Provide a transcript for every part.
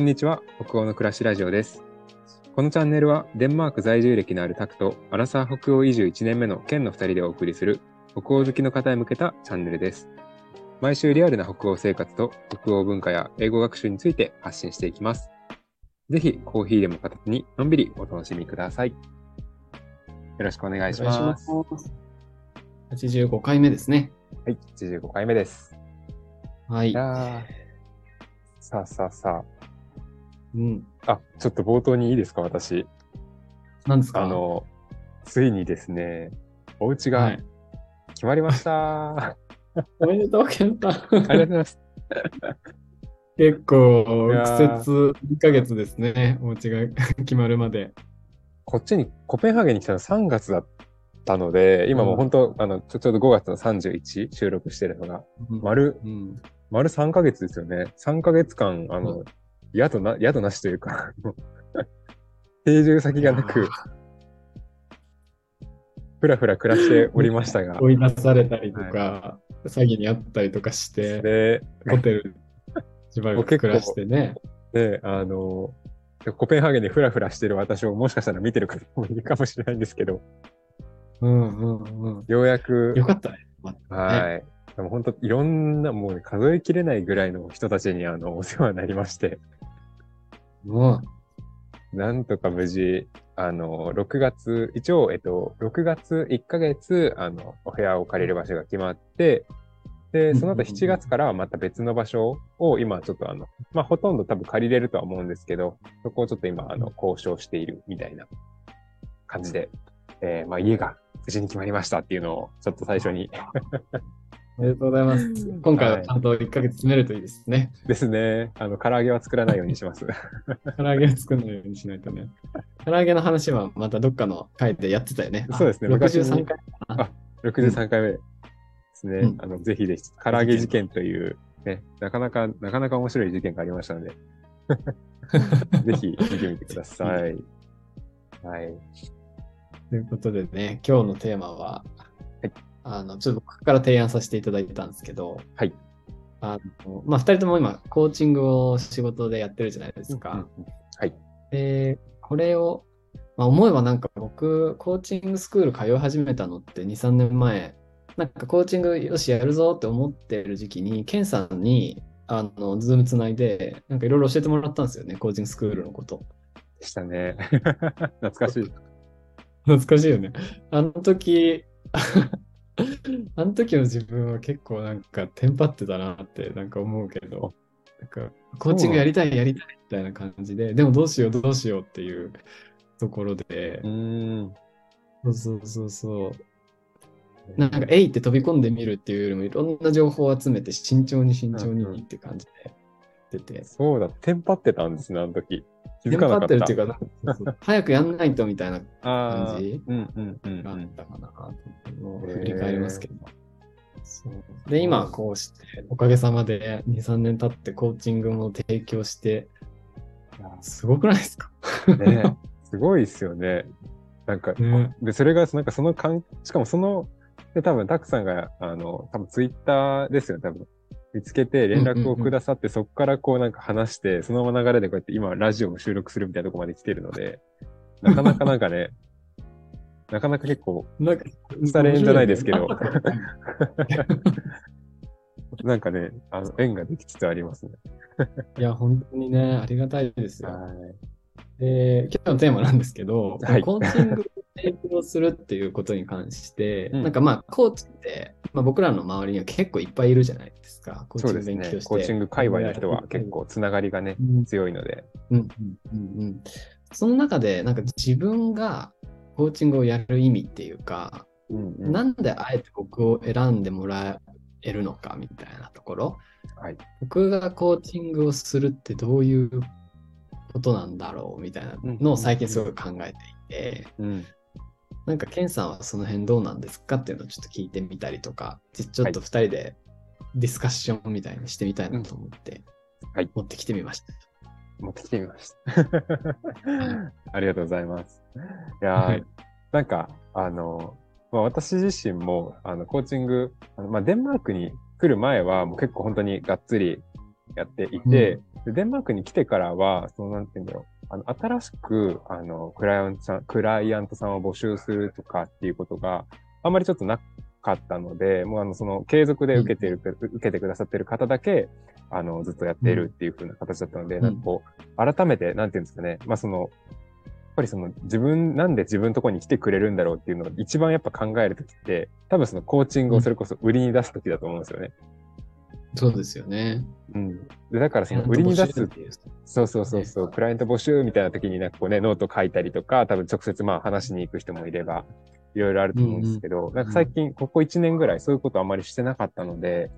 こんにちは、北欧の暮らしラジオです。このチャンネルは、デンマーク在住歴のあるタクと、アラサー北欧移住1年目の県の2人でお送りする、北欧好きの方へ向けたチャンネルです。毎週リアルな北欧生活と北欧文化や英語学習について発信していきます。ぜひ、コーヒーでも片手にのんびりお楽しみください。よろしくお願いします。ます。85回目ですね。はい、85回目です。はいさあさあさうん。あ、あ、ちょっと冒頭にいいですか、私。何ですか？あの、ついにですね、お家がはい。決まりました。あ おめでとう、ケンタ。りがとうございます。結構、苦節2ヶ月ですね。お家が 決まるまで。こっちに、コペンハーゲンに来たの3月だったので、今もう本当、あの、ちょちょうど5月の31収録してるのが、丸、うん。丸3ヶ月ですよね。3ヶ月間、あの、う宿な、宿なしというか、定住先がなく、ふらふら暮らしておりましたが、追い出されたりとか、詐欺にあったりとかして、で、ホテルしばらく暮らしてね。で、あの、コペンハーゲンでフラフラしてる私をもしかしたら見てる方もいるかもしれないんですけど、うんうんうん。ようやく、よかったね。はい。でも本当いろんな、もうね数えきれないぐらいの人たちにあの、お世話になりまして、もなんとか無事、あの、6月、一応、えっと、6月1ヶ月、あの、お部屋を借りる場所が決まって、で、その後うんうん。うん7月からはまた別の場所を今ちょっとあの、まあ、ほとんど多分借りれるとは思うんですけど、そこをちょっと今、あの、交渉しているみたいな感じで、えーまあ、家が無事に決まりましたっていうのを、ちょっと最初にう、おめでとうございます。今回はちゃんと1ヶ月詰めるといいですね。ですね、あの、唐揚げは作らないようにします。唐揚げを作らないようにしないとね。唐揚げの話はまたどっかの回でやってたよね。そうですねあ昔に63回。63回目ですね。うんあの、ぜひぜひ、唐揚げ事件という、ね、なかなか、なかなか面白い事件がありましたので、ぜひ見てみてください。はい。ということでね、今日のテーマは、はいあの、ちょっと僕から提案させていただいたんですけど、はい。あの、まあ、二人とも今、コーチングを仕事でやってるじゃないですか。うんうんはい。で、これを、まあ、思えばなんか僕、コーチングスクール通い始めたのって2、3年前、なんかコーチングよしやるぞって思ってる時期に、ケンさんに、あの、ズームつないで、なんかいろいろ教えてもらったんですよね、コーチングスクールのこと。でしたね。懐かしい。懐かしいよね。あの時、あの時の自分は結構なんかテンパってたなってなんか思うけど、なんかコーチングやりたいやりたいみたいな感じで、でもどうしようどうしようっていうところでう、ーん。そうそうそうそう。なんか、えいって飛び込んでみるっていうよりもいろんな情報を集めて慎重に慎重にって感じでやってて、そうだ、テンパってたんですね、あの時。気テンパづかなかった。ってるっていうか、そうそう 早くやんないとみたいな感じうんうんうんうん。があったかなと振り返りますけど。そうで、今、こうして、おかげさまで2、3年経ってコーチングも提供して、すごくないですか？ね、すごいですよね。なんか、ねで、それが、なんかその感、しかもその、で、多分、たくさんが、あの、多分ツイッターですよ、多分。見つけて連絡をくださって、そこからこうなんか話して、そのまま流れでこうやって今ラジオも収録するみたいなとこまで来てるので、なかなかなんかね、なかなか結構、なんか、伝れんじゃないですけど なんかね、あの、縁ができつつありますね。いや、本当にね、ありがたいですよ。はい。で、今日のテーマなんですけど、はいコーチングを提供するっていうことに関して、うんなんかまあ、コーチって、まあ、僕らの周りには結構いっぱいいるじゃないですか。コーチング勉強し。て。コーチング界隈の人は結構つながりがね、うん強いので。うんうんうんうんその中で、なんか自分がコーチングをやる意味っていうか、うんうんなんであえて僕を選んでもらえるのかみたいなところ、はい。僕がコーチングをするってどういうことなんだろうみたいなのを最近すごい考えていて、うん。なんかケンさんはその辺どうなんですかっていうのをちょっと聞いてみたりとか、ちちょっと2人でディスカッションみたいにしてみたいなと思って、はい持ってきてみました。持ってきてみました。ありがとうございます。いやー、はいなんか、あの、まあ、私自身も、あの、コーチング、あのまあ、デンマークに来る前は、もう結構本当にがっつり、やっていて、でデンマークに来てからは、そのなんて言うんだろう、あの新しくあのクライアントさんクライアントさんを募集するとかっていうことがあんまりちょっとなかったので、もうあのその継続で受けてる、受けてくださってる方だけ、あのずっとやっているっていう風な形だったので、ん。なんかこう、改めて、なんていうんですかね、まあその、やっぱりその自分、なんで自分のところに来てくれるんだろうっていうのを一番やっぱ考えるときって、多分そのコーチングをそれこそ売りに出すときだと思うんですよね。そうですよね。うん。で、だからその売りに出す。そうそうそうそう、ねクライアント募集みたいな時になんかこうね、ノート書いたりとか、多分直接まあ話しに行く人もいれば、いろいろあると思うんですけど、なんか最近、ここ1年ぐらいそういうことあんまりしてなかったので、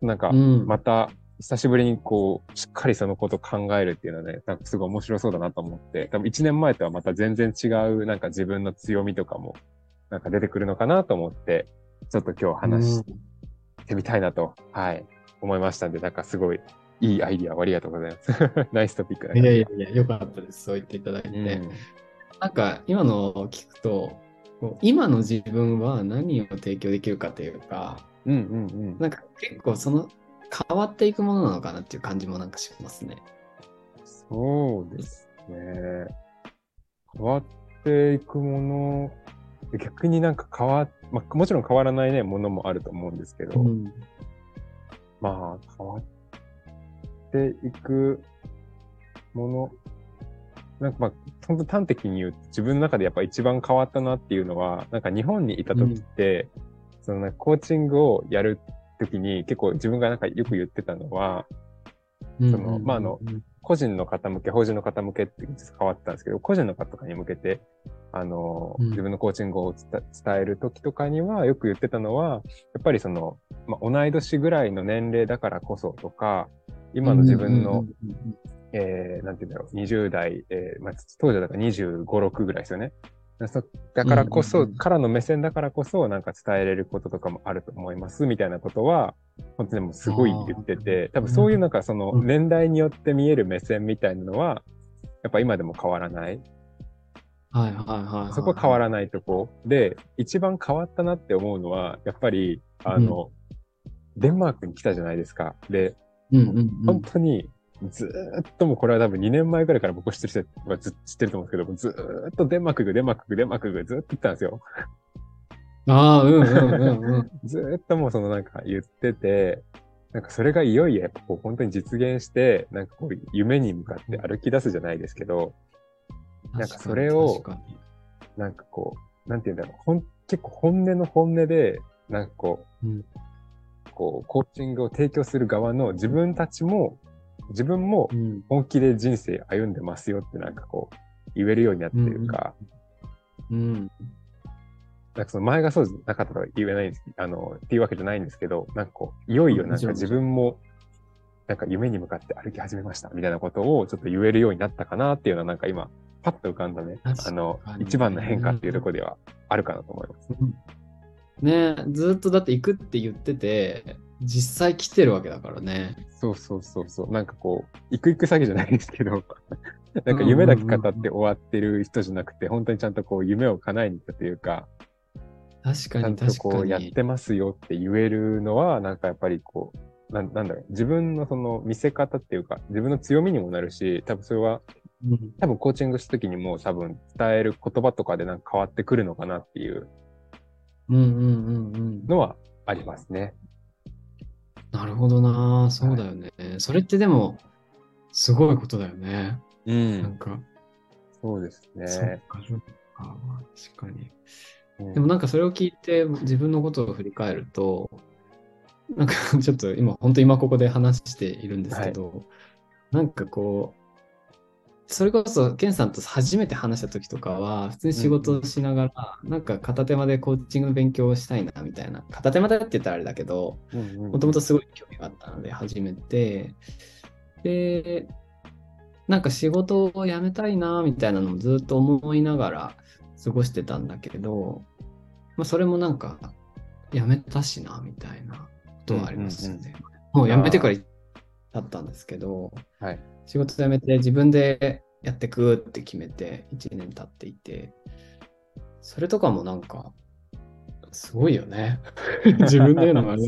なんかう、ん。また久しぶりにこう、しっかりそのことを考えるっていうのはね、なんかすごい面白そうだなと思って、多分1年前とはまた全然違うなんか自分の強みとかも、なんか出てくるのかなと思って、ちょっと今日話してみたいなと、はい、思いましたんで、なんかすごいいいアイディアをありがとうございます。ナイストピックだいやいやいや、よかったです。そう言っていただいて。うんなんか今のを聞くと、今の自分は何を提供できるかというか、うんうんうん。なんか結構その変わっていくものなのかなっていう感じもなんかしますね。そうですね。変わっていくもの、逆になんか変わ、まあ、もちろん変わらないね、ものもあると思うんですけど、うんまあ、変わっていくもの、なんかまあ、本当端的に言うと、自分の中でやっぱ一番変わったなっていうのは、なんか日本にいた時って、そのなんかコーチングをやる時に結構自分がなんかよく言ってたのは、そのまああの個人の方向け、法人の方向けって変わったんですけど、個人の方とかに向けて、あの、うん。自分のコーチングを伝伝える時とかには、よく言ってたのは、やっぱりその、まあ、同い年ぐらいの年齢だからこそとか、今の自分の、えー、なんて言うんだろう、20代、えー、まあ、当時はだから25、6ぐらいですよね。そだからこそ、からの目線だからこそ、なんか伝えれることとかもあると思います、みたいなことは、本当にもうすごい言ってて、多分そういうなんかそのうん年代によって見える目線みたいなのは、やっぱ今でも変わらない。はいはいはいはい。そこは変わらないとこ。で、一番変わったなって思うのは、やっぱり、あの、デンマークに来たじゃないですか。で、うんうんうん本当に、ずーっともうこれは多分2年前ぐらいから僕知ってる人はず知ってると思うんですけど、ずーっとデンマーク行く、デンマーク行く、デンマーク行く、ずーっと言ったんですよ。ああ、うんうんうんうん。ずーっともうそのなんか言ってて、なんかそれがいよいよやっぱこう本当に実現して、なんかこう夢に向かって歩き出すじゃないですけど、なんかそれをなんかこう、なんて言うんだろう、ほん結構本音の本音で、なんかこう、うん。こう、コーチングを提供する側の自分たちも、自分もうん。本気で人生歩んでますよってなんかこう、言えるようになってるか、うんなんかその前がそうじゃなかったとは言えないあの、っていうわけじゃないんですけど、なんかこう、いよいよなんか自分も、なんか夢に向かって歩き始めましたみたいなことをちょっと言えるようになったかなっていうのはなんか今、パッと浮かんだね、あの、一番の変化っていうところではあるかなと思います。ねずっとだって行くって言ってて、実際来てるわけだからね。そうそうそうそう。なんかこう、行く行く詐欺じゃないですけど、なんか夢だけ語って終わってる人じゃなくて、本当にちゃんとこう夢を叶えに行ったというか、確ちゃんとかに確かこうやっに。てますよって言えるのは、なんかやっぱりこう、なんなんだろう、自分のその見せ方っていうか、自分の強みにもなるし、多分それは、うん多分コーチングした時にも多分伝える言葉とかでなんか変わってくるのかなっていううんうんうんうん。のはありますね。なるほどな。そうだよね。それってでも、すごいことだよね。うなん。か、そうですそっね。か、そっか。確かに。うん。でもなんかそれを聞いて自分のことを振り返ると、なんか ちょっと今、本当今ここで話しているんですけど、なんかこう、それこそ、ケンさんと初めて話した時とかは、普通に仕事をしながら、なんか片手間でコーチングの勉強をしたいな、みたいな。片手間だって言ったらあれだけど、うんもともとすごい興味があったので始めて、で、なんか仕事を辞めたいな、みたいなのもずっと思いながら過ごしてたんだけど、まあ、それもなんか、辞めたしな、みたいなことはありますよね。もう辞めてから経ったんですけど、はい。仕事辞めて自分でやってくって決めて1年経っていて、それとかもなんか、すごいよね。自分で言うのもあれ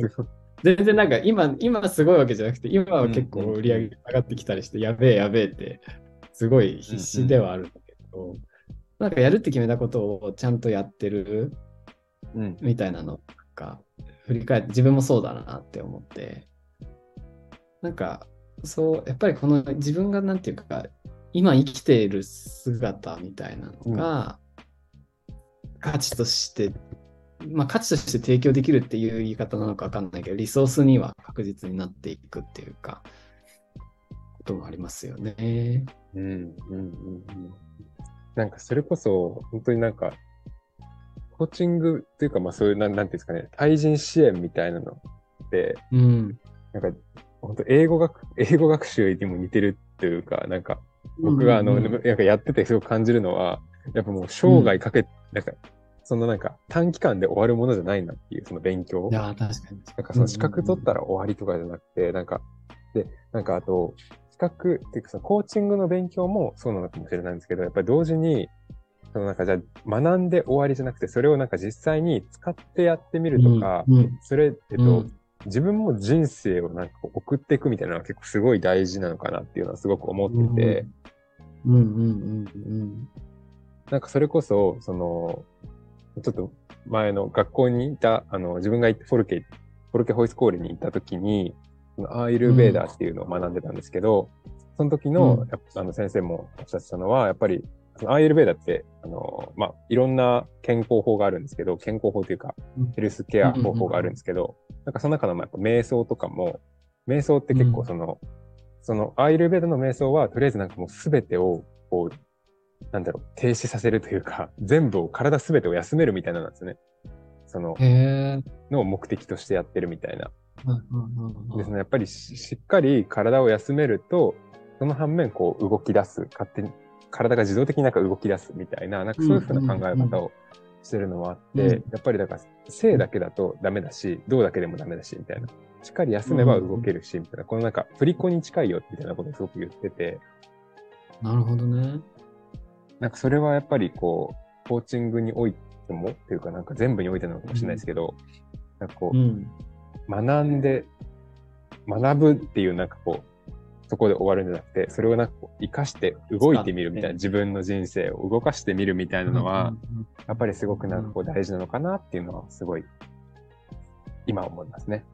全然なんか今、今すごいわけじゃなくて、今は結構売り上げ上がってきたりして、やべえやべえって、すごい必死ではあるんだけど、なんかやるって決めたことをちゃんとやってるうん。みたいなの、なんか振り返って自分もそうだなって思って、なんかそう、やっぱりこの自分がなんていうか、今生きている姿みたいなのが、価値として、まあ価値として提供できるっていう言い方なのかわかんないけど、リソースには確実になっていくっていうか、こともありますよね。うん。うん。うん。うん。なんかそれこそ、本当になんか、コーチングっていうか、まあそういう、なんなんていうんですかね、対人支援みたいなのって、うん。なんか、本当英語学、英語学習にも似てるっていうか、なんか、僕があの、うんうんうんなんかやっててすごく感じるのは、やっぱもう生涯かけ、なんか、そのなんか短期間で終わるものじゃないなっていう、その勉強い。や、確かに。なんかその資格取ったら終わりとかじゃなくて、なんか、で、なんかあと、資格っていうかそのコーチングの勉強もそうなのかもしれないんですけど、やっぱり同時に、そのなんかじゃあ学んで終わりじゃなくて、それをなんか実際に使ってやってみるとか、うんうん。それ、えっと、うん。自分も人生をなんか送っていくみたいなのは結構すごい大事なのかなっていうのはすごく思ってて、うんうんうんうんなんかそれこそ、その、ちょっと前の学校にいた、あの、自分が行ってフォルケ、フォルケホイスコールに行った時に、アーユルベーダーっていうのを学んでたんですけど、その時の、あの先生もおっしゃってたのは、やっぱり、アーユルベーダーって、あの、まあ、いろんな健康法があるんですけど、健康法というかうん、ヘルスケア方法があるんですけど、なんかその中の、まあ、やっぱ瞑想とかも、瞑想って結構その、そのアーユルベーダの瞑想は、とりあえずなんかもうすべてを、こう、なんだろう、停止させるというか、全部を、体すべてを休めるみたいななんですね。その。のを目的としてやってるみたいな。うんうんうんうんですね。やっぱりししっかり体を休めると、その反面、こう、動き出す。勝手に、体が自動的になんか動き出すみたいな、なんかそういうふうな考え方をしてるのもあって、うんやっぱりだから、性だけだとダメだし、動だけでもダメだし、みたいな。しっかり休めば動けるし、みたいな。このなんか、振り子に近いよ、みたいなことをすごく言ってて、なるほどね。なんかそれはやっぱりこう、コーチングにおいても、っていうかなんか全部においてなのかもしれないですけど、なんかこう、うん。学んで、学ぶっていうなんかこう、そこで終わるんじゃなくて、それをなんかこう、活かして動いてみるみたいな、自分の人生を動かしてみるみたいなのは、うんうんやっぱりすごくなんかこう大事なのかなっていうのは、すごい、今思いますね。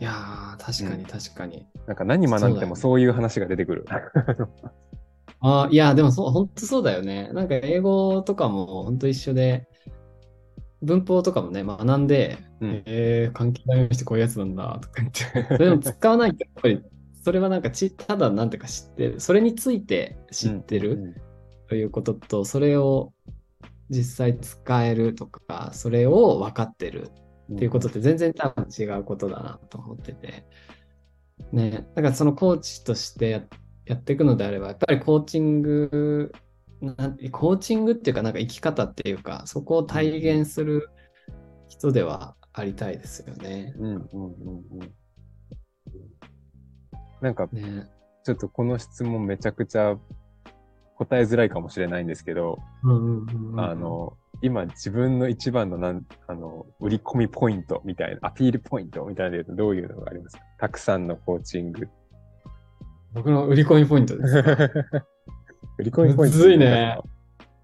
いやー、確かに確かに。なんか何学んでもそういう話が出てくる。あーいや、でもそう、本当そうだよね。なんか英語とかも本当一緒で、文法とかもね、学んで、うん。えー、関係ないしてこういうやつなんだとか言って、そ れでも使わないと、やっぱり、それはなんかち、ただなんていうか知ってる、それについて知ってる、うんということと、それを実際使えるとか、それを分かってるっていうことって全然多分違うことだなと思ってて。ね、だからそのコーチとしてややっていくのであれば、やっぱりコーチング、コーチングっていうか、なんか生き方っていうか、そこを体現する人ではありたいですよね。うんうんうんうん。なんか、ね。ちょっとこの質問めちゃくちゃ答えづらいかもしれないんですけど、あ、の、今自分の一番のなん、あの、売り込みポイントみたいな、アピールポイントみたいなので言うとどういうのがありますか？たくさんのコーチング。僕の売り込みポイントです。売り込みポイント。むずいね。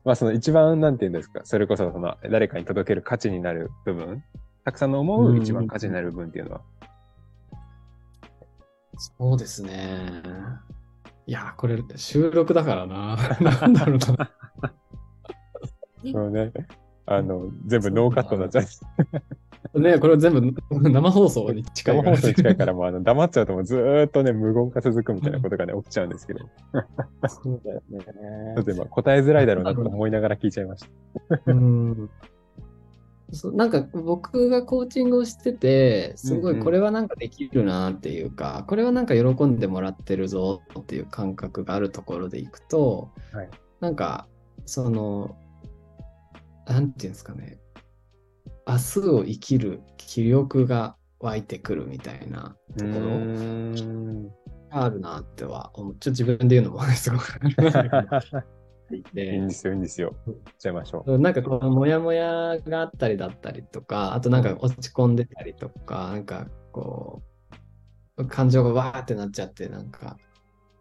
まあその一番なんて言うんですか、それこそその誰かに届ける価値になる部分、たくさんの思う一番価値になる部分っていうのは。そうですね。いや、これ収録だからな。なんだろうな。そうね。あの、全部ノーカットになっちゃう。ね、これ全部 生放送に近いから生放送に近いからもうあの黙っちゃうともうずーっとね、無言が続くみたいなことがね、起きちゃうんですけど。そうだよね。答えづらいだろうなと思いながら聞いちゃいました。うんそうなんか僕がコーチングをしてて、すごうんうんいこれはなんかできるなっていうか、これはなんか喜んでもらってるぞっていう感覚があるところでいくと、はいなんかその、なんていうんですかね、明日を生きる気力が湧いてくるみたいなところ。があるなってはちょっと自分で言うのもねすごくあれなんだけどいいでんですよ、いいんですよ。言っちゃいましょう。なんかこのモヤモヤがあったりだったりとか、あとなんか落ち込んでたりとか、なんかこう、感情がわーってなっちゃって、なんか、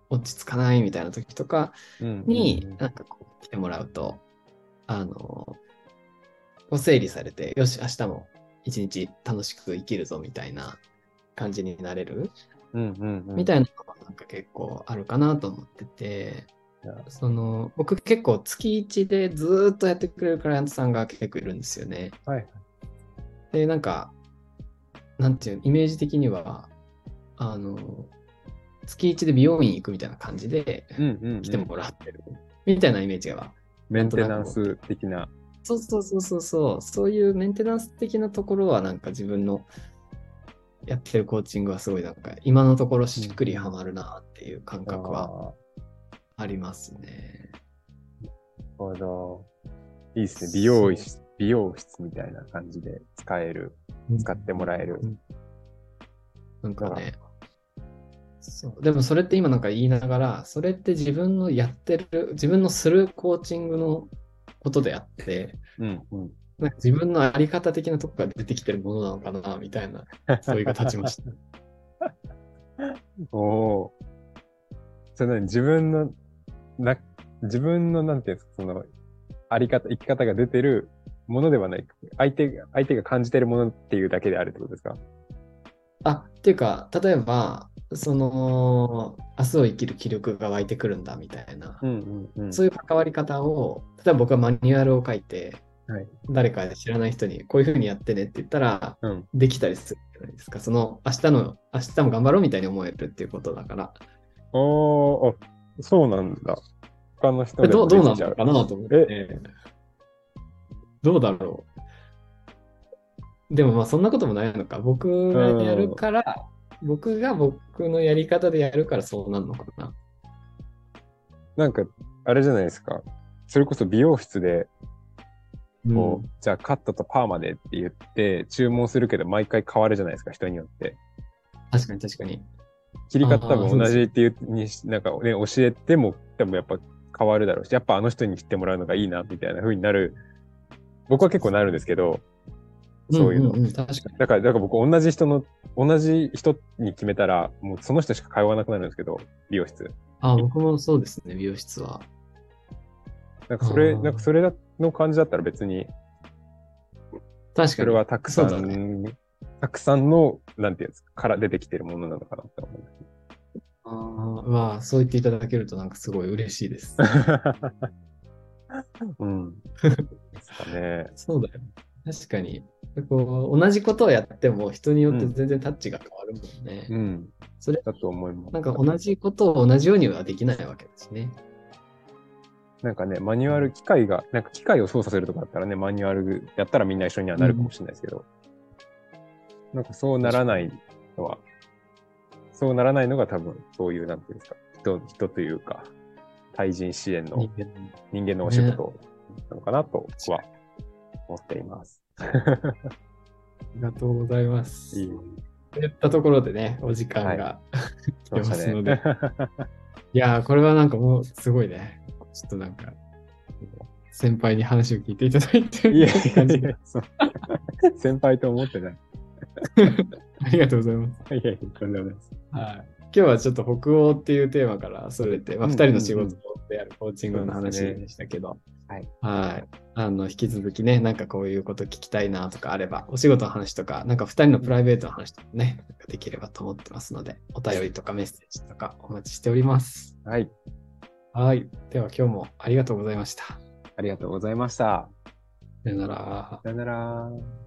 落ち着かないみたいな時とかうんに、うんなんかこう来てもらうと、あの、こう整理されて、よし、明日も一日楽しく生きるぞみたいな感じになれる、うんうんうんみたいなのがなんか結構あるかなと思ってて、その、僕結構月1でずーっとやってくれるクライアントさんが結構いるんですよね。はい。で、なんか、なんていう、イメージ的には、あの、月1で美容院行くみたいな感じで来てもらってる、みたいなイメージが。メンテナンス的な。そうそうそうそうそう、そういうメンテナンス的なところはなんか自分のやってるコーチングはすごいなんか今のところしっくりはまるなっていう感覚はありますね。なるほど。いいですね。美容室、美容室みたいな感じで使える、使ってもらえる。なんかね、そう。でもそれって今なんか言いながら、それって自分のやってる、自分のするコーチングのことであって、うんうん。なんか自分のあり方的なとこから出てきてるものなのかな、みたいな、そういうが立ちました。お おー。それ何自分の、な、自分のなんていうんですか、その、あり方、生き方が出てるものではない。相手が、相手が感じてるものっていうだけであるってことですか？あ、っていうか、例えば、その、明日を生きる気力が湧いてくるんだ、みたいな、んうんうんそういう関わり方を、例えば僕はマニュアルを書いて、はい誰か知らない人にこういうふうにやってねって言ったら、うん。できたりするじゃないですか。その、明日の、明日も頑張ろうみたいに思えるっていうことだから。おー、あ、そうなんだ。他の人でどうどうなのかなと思って。どうだろう。でもまあそんなこともないのか。僕がやるから、僕が僕のやり方でやるからそうなるのかな。なんか、あれじゃないですか。それこそ美容室で、こう、じゃあカットとパーマでって言って注文するけど毎回変わるじゃないですか、人によって。確かに確かに。切り方多分同じっていうにし、なんかね、教えても、でもやっぱ変わるだろうし、やっぱあの人に切ってもらうのがいいな、みたいな風になる。僕は結構なるんですけど、そういうの。んんん確かに。だから、だから僕同じ人の、同じ人に決めたら、もうその人しか通わなくなるんですけど、美容室。あ、僕もそうですね、美容室は。なんかそれ、なんかそれの感じだったら別に、確かに。それはたくさん、ねたくさんの、なんていうんですか、から出てきてるものなのかなって思うんです。あーまあ、そう言っていただけるとなんかすごい嬉しいです。うん。ですかね。そうだよ。確かに。こう同じことをやっても人によって全然タッチが変わるもんね。うん。それ、だと思います。なんか同じことを同じようにはできないわけですね。なんかね、マニュアル、機械が、なんか機械を操作するとかだったらね、マニュアルやったらみんな一緒にはなるかもしれないですけど、なんかそうならないのは、そうならないのが多分、そういう、なんていうんですか、人、人というか、対人支援の人間人間のお仕事なのかなとは思っています。ありがとうございます。いいといったところでね、お時間が、来て来ますので。ね。いやー、これはなんかもうすごいね。ちょっとなんか、先輩に話を聞いていただいていやる感じでいやいや、そう先輩と思ってない。ありがとうございます。いやいや、とんでもないです。はい。今日はちょっと北欧っていうテーマからそれて、まあ、2うんうんうん人の仕事であるコーチングの話でしたけど、はい。はい。あの、引き続きね、なんかこういうこと聞きたいなとかあれば、お仕事の話とか、なんか2人のプライベートの話とかね、なんかできればと思ってますので、お便りとかメッセージとかお待ちしております。はい。はい。では今日もありがとうございました。ありがとうございました。さよなら。さよなら。